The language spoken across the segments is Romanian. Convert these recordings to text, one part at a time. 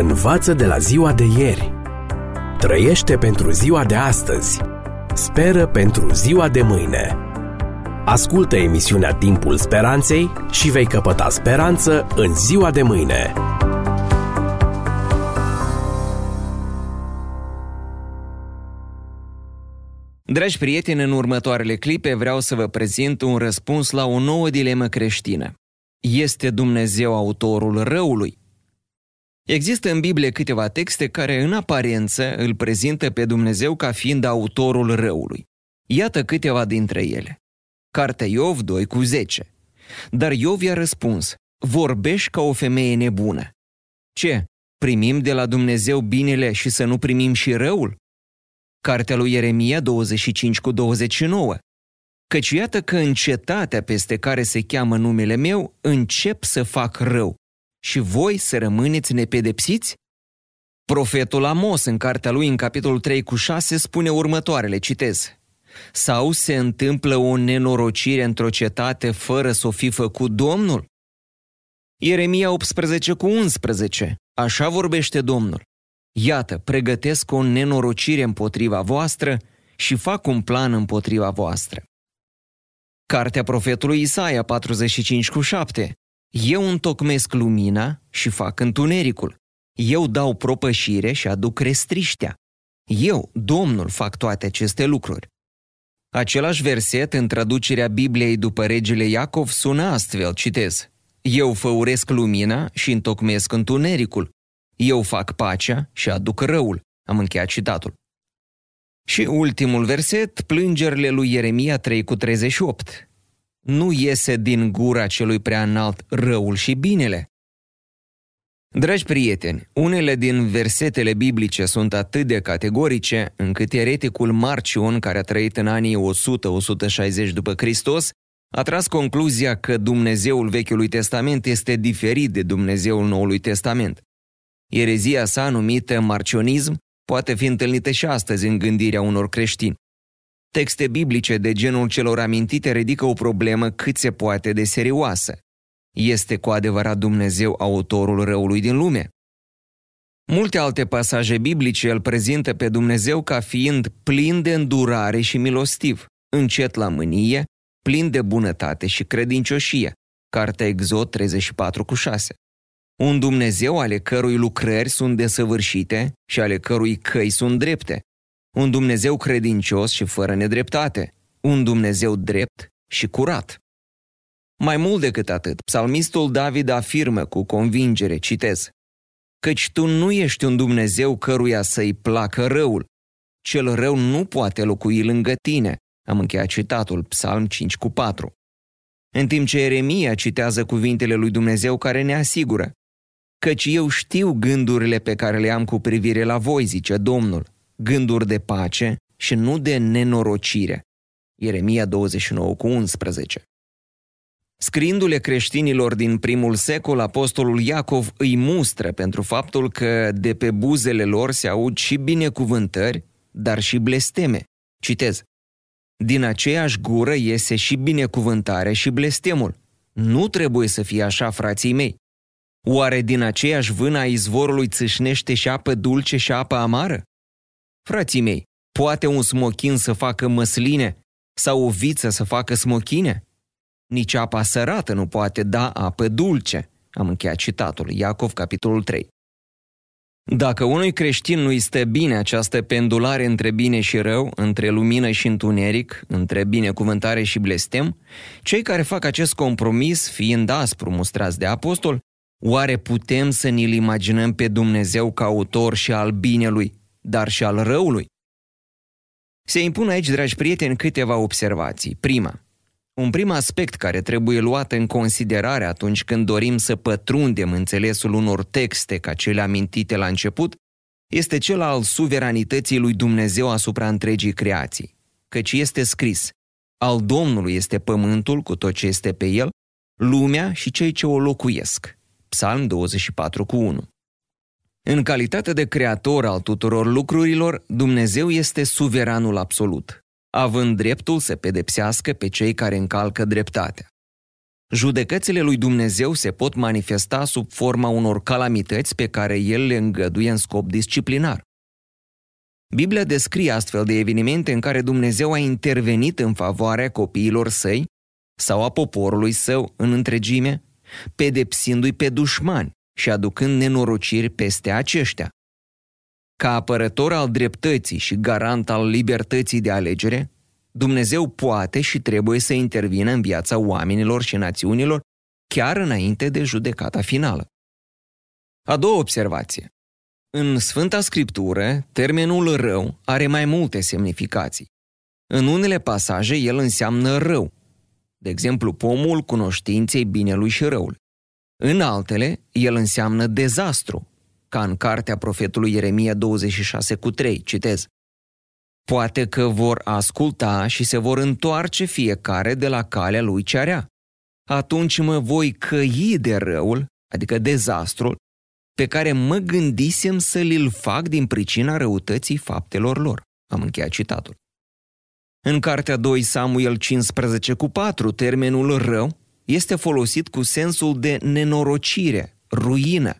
Învață de la ziua de ieri. Trăiește pentru ziua de astăzi. Speră pentru ziua de mâine. Ascultă emisiunea Timpul Speranței și vei căpăta speranță în ziua de mâine. Dragi prieteni, în următoarele clipe vreau să vă prezint un răspuns la o nouă dilemă creștină. Este Dumnezeu autorul răului? Există în Biblie câteva texte care, în aparență, îl prezintă pe Dumnezeu ca fiind autorul răului. Iată câteva dintre ele. Cartea Iov 2 cu 10. Dar Iov i-a răspuns, vorbești ca o femeie nebună. Ce? Primim de la Dumnezeu binele și să nu primim și răul? Cartea lui Ieremia 25 cu 29. Căci iată că în cetatea peste care se cheamă numele meu încep să fac rău și voi să rămâneți nepedepsiți? Profetul Amos, în cartea lui, în capitolul 3 cu 6, spune următoarele, citez. Sau se întâmplă o nenorocire într-o cetate fără să o fi făcut Domnul? Ieremia 18 cu 11. Așa vorbește Domnul. Iată, pregătesc o nenorocire împotriva voastră și fac un plan împotriva voastră. Cartea profetului Isaia 45 cu 7. Eu întocmesc lumina și fac întunericul. Eu dau propășire și aduc restriștea. Eu, Domnul, fac toate aceste lucruri. Același verset în traducerea Bibliei după regele Iacov sună astfel, citez. Eu făuresc lumina și întocmesc întunericul. Eu fac pacea și aduc răul. Am încheiat citatul. Și ultimul verset, plângerile lui Ieremia 3 cu 38 nu iese din gura celui prea înalt răul și binele. Dragi prieteni, unele din versetele biblice sunt atât de categorice încât ereticul Marcion, care a trăit în anii 100-160 după Hristos, a tras concluzia că Dumnezeul Vechiului Testament este diferit de Dumnezeul Noului Testament. Erezia sa numită marcionism poate fi întâlnită și astăzi în gândirea unor creștini. Texte biblice de genul celor amintite ridică o problemă cât se poate de serioasă. Este cu adevărat Dumnezeu autorul răului din lume? Multe alte pasaje biblice îl prezintă pe Dumnezeu ca fiind plin de îndurare și milostiv, încet la mânie, plin de bunătate și credincioșie. Cartea Exod 34 cu 6. Un Dumnezeu ale cărui lucrări sunt desăvârșite și ale cărui căi sunt drepte un Dumnezeu credincios și fără nedreptate, un Dumnezeu drept și curat. Mai mult decât atât, psalmistul David afirmă cu convingere, citez, Căci tu nu ești un Dumnezeu căruia să-i placă răul. Cel rău nu poate locui lângă tine. Am încheiat citatul, Psalm 5 cu 4. În timp ce Eremia citează cuvintele lui Dumnezeu care ne asigură, Căci eu știu gândurile pe care le am cu privire la voi, zice Domnul, gânduri de pace și nu de nenorocire. Ieremia 29 cu 11. Scriindu-le creștinilor din primul secol, apostolul Iacov îi mustră pentru faptul că de pe buzele lor se aud și binecuvântări, dar și blesteme. Citez. Din aceeași gură iese și binecuvântare și blestemul. Nu trebuie să fie așa, frații mei. Oare din aceeași vână a izvorului țâșnește și apă dulce și apă amară? Frații mei, poate un smochin să facă măsline sau o viță să facă smochine? Nici apa sărată nu poate da apă dulce. Am încheiat citatul, Iacov, capitolul 3. Dacă unui creștin nu-i stă bine această pendulare între bine și rău, între lumină și întuneric, între binecuvântare și blestem, cei care fac acest compromis, fiind aspru mustrați de apostol, oare putem să ne-l imaginăm pe Dumnezeu ca autor și al binelui dar și al răului. Se impun aici, dragi prieteni, câteva observații. Prima, un prim aspect care trebuie luat în considerare atunci când dorim să pătrundem înțelesul unor texte ca cele amintite la început, este cel al suveranității lui Dumnezeu asupra întregii creații. Căci este scris, al Domnului este pământul cu tot ce este pe el, lumea și cei ce o locuiesc. Psalm 24 cu 1. În calitate de creator al tuturor lucrurilor, Dumnezeu este suveranul absolut, având dreptul să pedepsească pe cei care încalcă dreptatea. Judecățile lui Dumnezeu se pot manifesta sub forma unor calamități pe care El le îngăduie în scop disciplinar. Biblia descrie astfel de evenimente în care Dumnezeu a intervenit în favoarea copiilor săi sau a poporului său în întregime, pedepsindu-i pe dușmani și aducând nenorociri peste aceștia. Ca apărător al dreptății și garant al libertății de alegere, Dumnezeu poate și trebuie să intervină în viața oamenilor și națiunilor chiar înainte de judecata finală. A doua observație. În Sfânta Scriptură, termenul rău are mai multe semnificații. În unele pasaje, el înseamnă rău, de exemplu pomul cunoștinței binelui și răului. În altele, el înseamnă dezastru, ca în cartea profetului Ieremia 26 cu 3, citez. Poate că vor asculta și se vor întoarce fiecare de la calea lui cearea. Atunci mă voi căi de răul, adică dezastrul, pe care mă gândisem să l fac din pricina răutății faptelor lor. Am încheiat citatul. În cartea 2 Samuel 15 cu 4, termenul rău este folosit cu sensul de nenorocire, ruină.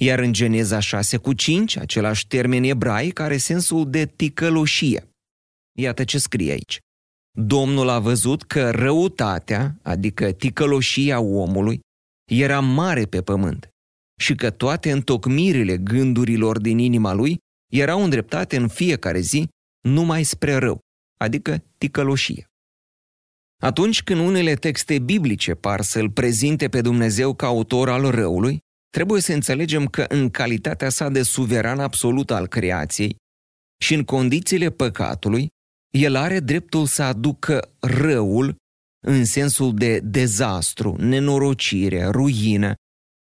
Iar în Geneza 6 cu 5, același termen ebraic are sensul de ticăloșie. Iată ce scrie aici. Domnul a văzut că răutatea, adică ticăloșia omului, era mare pe pământ și că toate întocmirile gândurilor din inima lui erau îndreptate în fiecare zi numai spre rău, adică ticăloșie. Atunci când unele texte biblice par să-L prezinte pe Dumnezeu ca autor al răului, trebuie să înțelegem că în calitatea sa de suveran absolut al creației și în condițiile păcatului, El are dreptul să aducă răul în sensul de dezastru, nenorocire, ruină,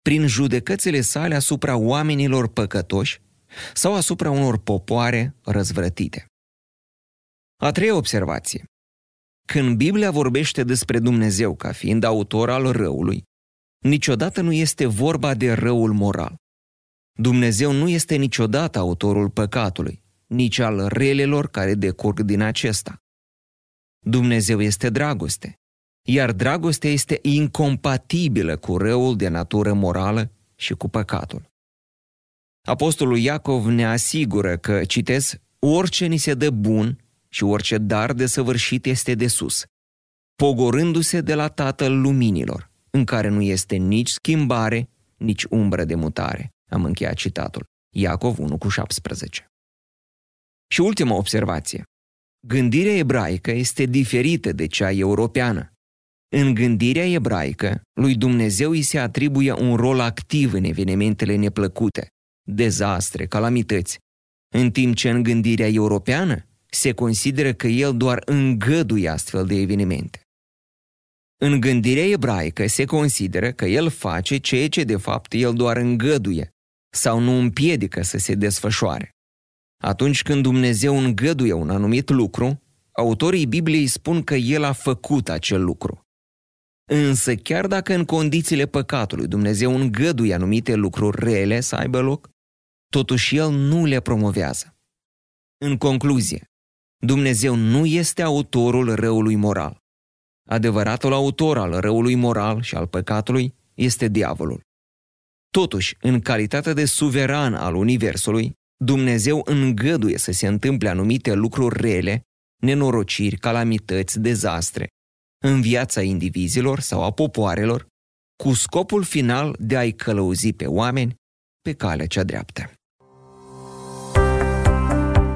prin judecățile sale asupra oamenilor păcătoși sau asupra unor popoare răzvrătite. A treia observație. Când Biblia vorbește despre Dumnezeu ca fiind autor al răului, niciodată nu este vorba de răul moral. Dumnezeu nu este niciodată autorul păcatului, nici al relelor care decurg din acesta. Dumnezeu este dragoste, iar dragostea este incompatibilă cu răul de natură morală și cu păcatul. Apostolul Iacov ne asigură că, citesc, orice ni se dă bun și orice dar de săvârșit este de sus, pogorându-se de la Tatăl Luminilor, în care nu este nici schimbare, nici umbră de mutare. Am încheiat citatul. Iacov 1 cu 17. Și ultima observație. Gândirea ebraică este diferită de cea europeană. În gândirea ebraică, lui Dumnezeu îi se atribuie un rol activ în evenimentele neplăcute, dezastre, calamități, în timp ce în gândirea europeană se consideră că el doar îngăduie astfel de evenimente. În gândirea ebraică se consideră că el face ceea ce de fapt el doar îngăduie sau nu împiedică să se desfășoare. Atunci când Dumnezeu îngăduie un anumit lucru, autorii Bibliei spun că el a făcut acel lucru. Însă chiar dacă în condițiile păcatului Dumnezeu îngăduie anumite lucruri rele să aibă loc, totuși El nu le promovează. În concluzie, Dumnezeu nu este autorul răului moral. Adevăratul autor al răului moral și al păcatului este diavolul. Totuși, în calitate de suveran al Universului, Dumnezeu îngăduie să se întâmple anumite lucruri rele, nenorociri, calamități, dezastre, în viața indivizilor sau a popoarelor, cu scopul final de a-i călăuzi pe oameni pe calea cea dreaptă.